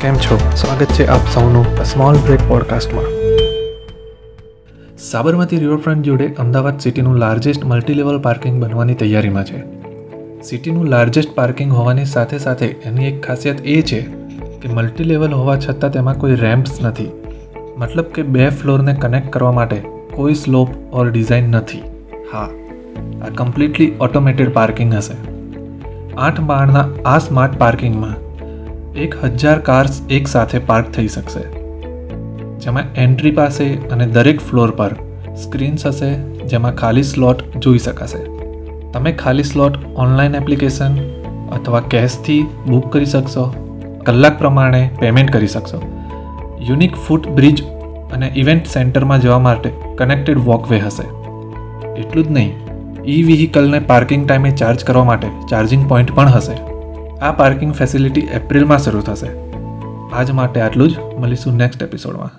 કેમ છો? સ્વાગત છે આપ સૌનું સ્મોલ બ્રેક પોડકાસ્ટમાં સાબરમતી રિવરફ્રન્ટ જોડે અમદાવાદ સિટીનું લાર્જેસ્ટ મલ્ટીલેવલ પાર્કિંગ બનવાની તૈયારીમાં છે. સિટીનું લાર્જેસ્ટ પાર્કિંગ હોવાની સાથે સાથે એની એક ખાસિયત એ છે કે મલ્ટીલેવલ હોવા છતાં તેમાં કોઈ રેમ્પ્સ નથી. મતલબ કે બે ફ્લોરને કનેક્ટ કરવા માટે કોઈ સ્લોપ ઓર ડિઝાઇન નથી. હા, આ કમ્પ્લીટલી ઓટોમેટેડ પાર્કિંગ હશે. આઠ માળના આ સ્માર્ટ પાર્કિંગમાં એક હજાર કાર્સ એક સાથે પાર્ક થઈ શકશે. જેમાં એન્ટ્રી પાસે અને દરેક ફ્લોર પર સ્ક્રીન્સ હશે, જેમાં ખાલી સ્લોટ જોઈ શકાશે. તમે ખાલી સ્લોટ ઓનલાઈન એપ્લિકેશન અથવા કેશથી બુક કરી શકશો, કલાક પ્રમાણે પેમેન્ટ કરી શકશો. યુનિક ફૂટ બ્રિજ અને ઇવેન્ટ સેન્ટરમાં જવા માટે કનેક્ટેડ વોકવે હશે. એટલું જ નહીં, ઈ વ્હીકલને પાર્કિંગ ટાઈમે ચાર્જ કરવા માટે ચાર્જિંગ પોઈન્ટ પણ હશે. આ પાર્કિંગ ફેસિલિટી એપ્રિલમાં શરૂ થશે. આજ માટે આટલું જ. મળીશું નેક્સ્ટ એપિસોડમાં.